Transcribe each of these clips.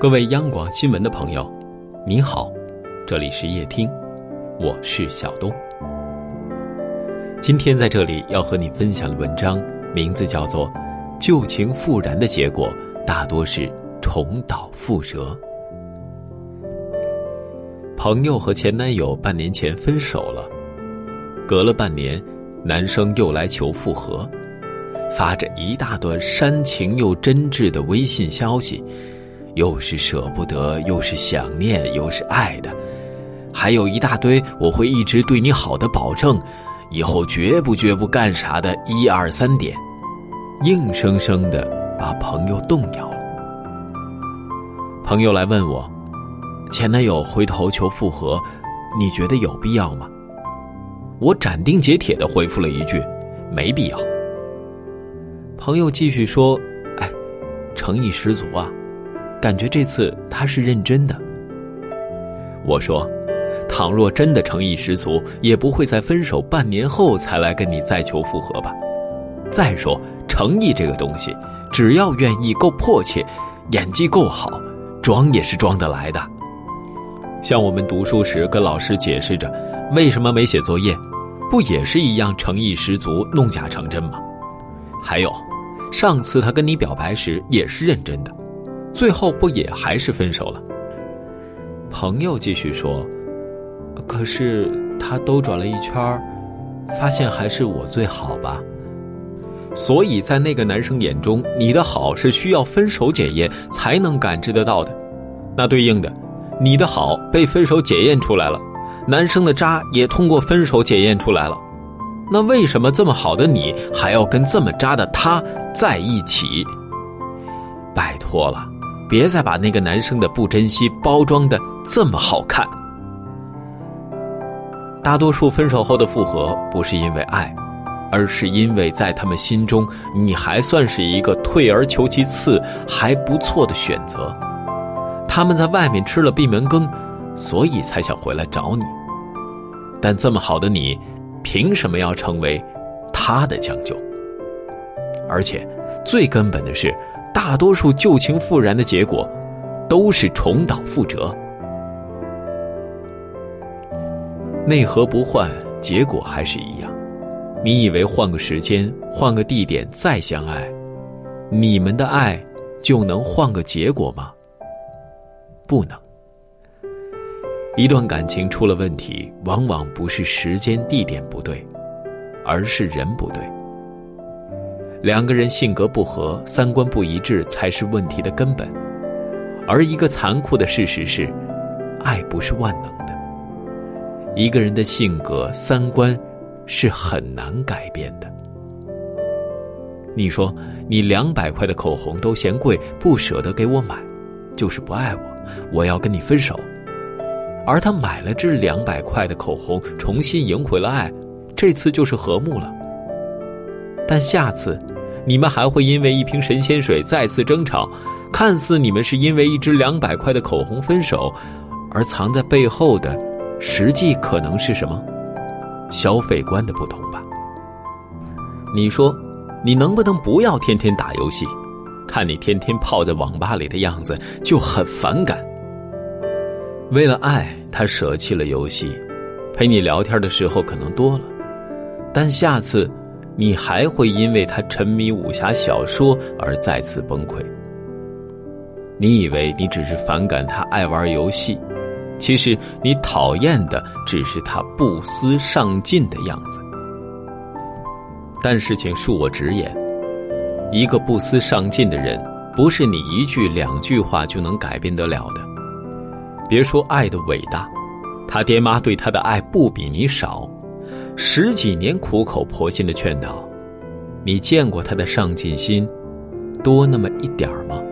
各位央广新闻的朋友，你好，这里是夜听，我是小东。今天在这里要和你分享的文章名字叫做《旧情复燃的结果大多是重蹈覆辙》。朋友和前男友半年前分手了，隔了半年，男生又来求复合，发着一大段煽情又真挚的微信消息。又是舍不得，又是想念，又是爱的，还有一大堆我会一直对你好的保证，以后绝不绝不干啥的一二三点，硬生生的把朋友动摇了。朋友来问我，前男友回头求复合，你觉得有必要吗？我斩钉截铁的回复了一句，没必要。朋友继续说，哎，诚意十足啊。感觉这次他是认真的。我说，倘若真的诚意十足，也不会在分手半年后才来跟你再求复合吧。再说，诚意这个东西，只要愿意够迫切，演技够好，装也是装得来的。像我们读书时跟老师解释着为什么没写作业，不也是一样诚意十足，弄假成真吗？还有，上次他跟你表白时也是认真的。最后不也还是分手了？朋友继续说：“可是他兜转了一圈发现还是我最好吧。所以在那个男生眼中，你的好是需要分手检验才能感知得到的。那对应的，你的好被分手检验出来了，男生的渣也通过分手检验出来了。那为什么这么好的你还要跟这么渣的他在一起？拜托了。”别再把那个男生的不珍惜包装的这么好看。大多数分手后的复合不是因为爱，而是因为在他们心中你还算是一个退而求其次还不错的选择。他们在外面吃了闭门羹，所以才想回来找你。但这么好的你，凭什么要成为他的将就？而且最根本的是。大多数旧情复燃的结果，都是重蹈覆辙。内核不换，结果还是一样。你以为换个时间、换个地点再相爱，你们的爱就能换个结果吗？不能。一段感情出了问题，往往不是时间、地点不对，而是人不对。两个人性格不合、三观不一致才是问题的根本，而一个残酷的事实是，爱不是万能的。一个人的性格、三观是很难改变的。你说你两百块的口红都嫌贵，不舍得给我买，就是不爱我，我要跟你分手。而他买了这两百块的口红，重新赢回了爱，这次就是和睦了。但下次，你们还会因为一瓶神仙水再次争吵。看似你们是因为一支两百块的口红分手，而藏在背后的，实际可能是什么？消费观的不同吧。你说，你能不能不要天天打游戏？看你天天泡在网吧里的样子就很反感。为了爱，他舍弃了游戏，陪你聊天的时候可能多了，但下次。你还会因为他沉迷武侠小说而再次崩溃？你以为你只是反感他爱玩游戏，其实你讨厌的只是他不思上进的样子。但是，请恕我直言，一个不思上进的人，不是你一句两句话就能改变得了的。别说爱的伟大，他爹妈对他的爱不比你少。十几年苦口婆心的劝导，你见过他的上进心多那么一点儿吗？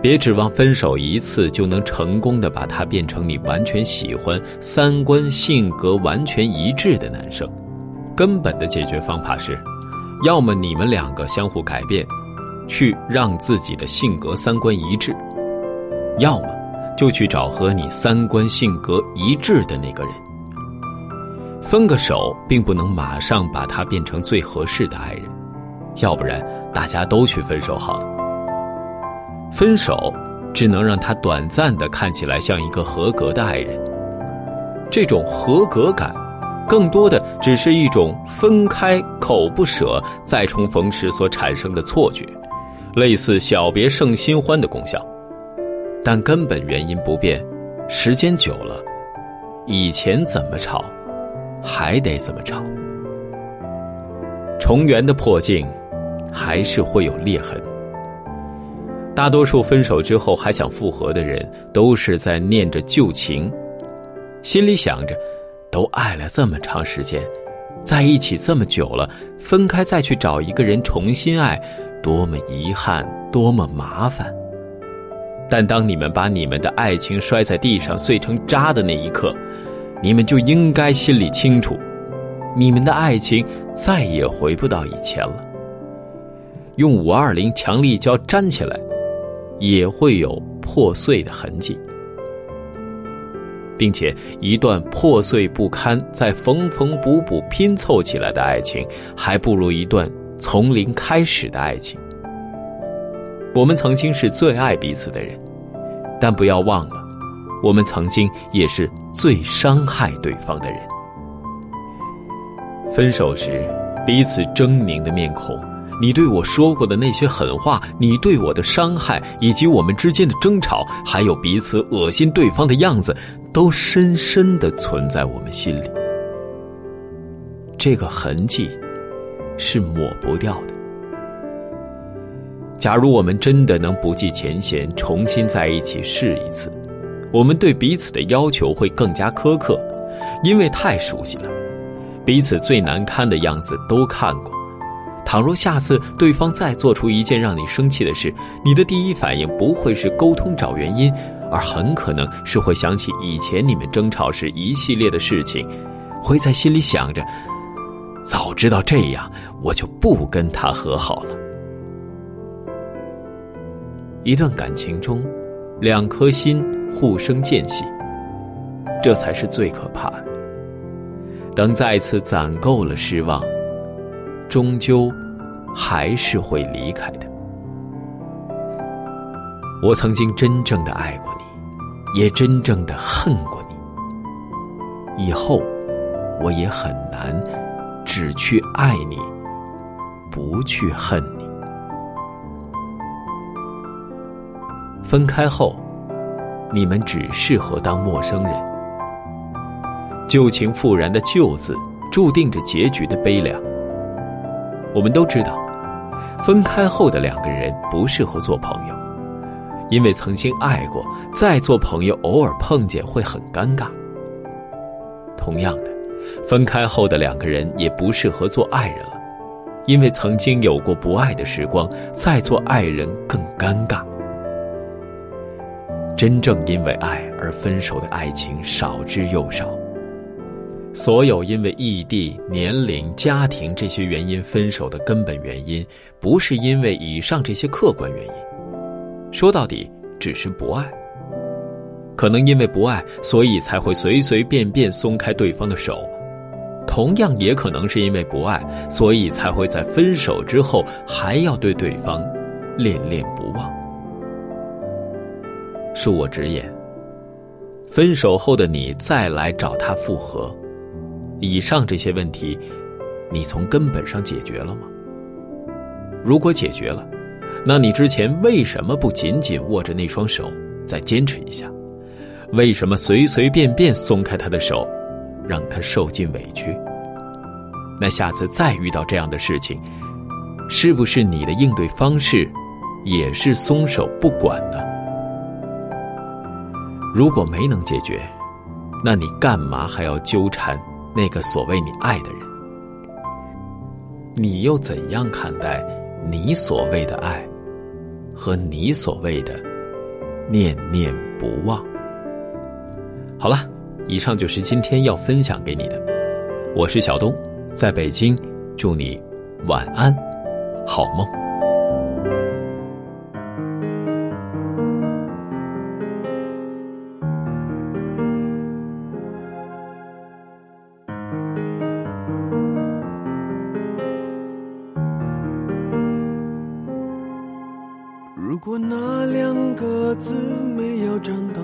别指望分手一次就能成功的把他变成你完全喜欢、三观性格完全一致的男生。根本的解决方法是，要么你们两个相互改变，去让自己的性格三观一致；要么就去找和你三观性格一致的那个人。分个手，并不能马上把他变成最合适的爱人，要不然大家都去分手好了。分手只能让他短暂的看起来像一个合格的爱人。这种合格感，更多的只是一种分开口不舍再重逢时所产生的错觉，类似小别胜新欢的功效。但根本原因不变，时间久了，以前怎么吵，还得怎么吵。重圆的破镜，还是会有裂痕。大多数分手之后还想复合的人，都是在念着旧情，心里想着，都爱了这么长时间，在一起这么久了，分开再去找一个人重新爱，多么遗憾，多么麻烦。但当你们把你们的爱情摔在地上碎成渣的那一刻，你们就应该心里清楚。你们的爱情再也回不到以前了。用五二零强力胶粘起来，也会有破碎的痕迹，并且一段破碎不堪、再缝缝补补拼凑起来的爱情，还不如一段从零开始的爱情。我们曾经是最爱彼此的人，但不要忘了，我们曾经也是最伤害对方的人。分手时，彼此狰狞的面孔，你对我说过的那些狠话，你对我的伤害，以及我们之间的争吵，还有彼此恶心对方的样子，都深深的存在我们心里。这个痕迹，是抹不掉的。假如我们真的能不计前嫌，重新在一起试一次，我们对彼此的要求会更加苛刻，因为太熟悉了。彼此最难堪的样子都看过，倘若下次对方再做出一件让你生气的事，你的第一反应不会是沟通找原因，而很可能是会想起以前你们争吵时一系列的事情，会在心里想着：早知道这样，我就不跟他和好了。一段感情中，两颗心互生间隙，这才是最可怕的。等再次攒够了失望，终究还是会离开的。我曾经真正的爱过你，也真正的恨过你。以后我也很难只去爱你，不去恨分开后，你们只适合当陌生人。旧情复燃的“旧”字，注定着结局的悲凉。我们都知道，分开后的两个人不适合做朋友，因为曾经爱过，再做朋友，偶尔碰见会很尴尬。同样的，分开后的两个人也不适合做爱人了，因为曾经有过不爱的时光，再做爱人更尴尬。真正因为爱而分手的爱情少之又少。所有因为异地、年龄、家庭这些原因分手的根本原因，不是因为以上这些客观原因，说到底只是不爱。可能因为不爱，所以才会随随便便松开对方的手；同样也可能是因为不爱，所以才会在分手之后还要对对方恋恋不忘。恕我直言，分手后的你再来找他复合。以上这些问题，你从根本上解决了吗？如果解决了，那你之前为什么不紧紧握着那双手，再坚持一下？为什么随随便便松开他的手，让他受尽委屈？那下次再遇到这样的事情，是不是你的应对方式也是松手不管呢？如果没能解决，那你干嘛还要纠缠？那个所谓你爱的人，你又怎样看待你所谓的爱，和你所谓的念念不忘？好了，以上就是今天要分享给你的。我是小东，在北京，祝你晚安，好梦。果那两个字没有颤抖，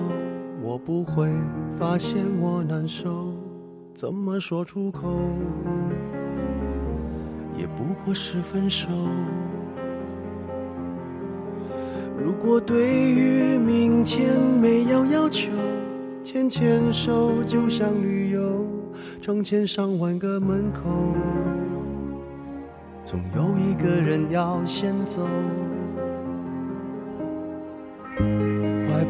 我不会发现我难受。怎么说出口，也不过是分手。如果对于明天没有要求，牵牵手就像旅游，成千上万个门口，总有一个人要先走。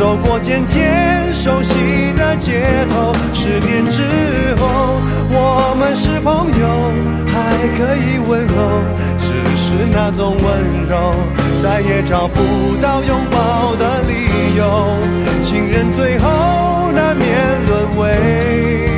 走过渐渐熟悉的街头，十年之后，我们是朋友，还可以问候，只是那种温柔，再也找不到拥抱的理由。情人最后难免沦为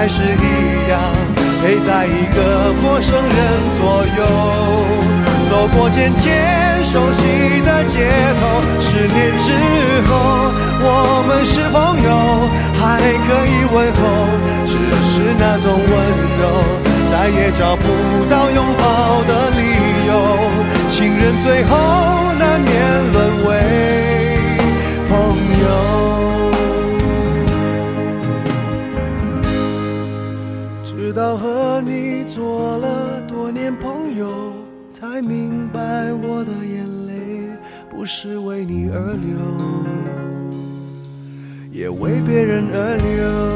还是一样陪在一个陌生人左右。走过渐渐熟悉的街头，十年之后，我们是朋友，还可以问候，只是那种温柔，再也找不到拥抱为别人而流。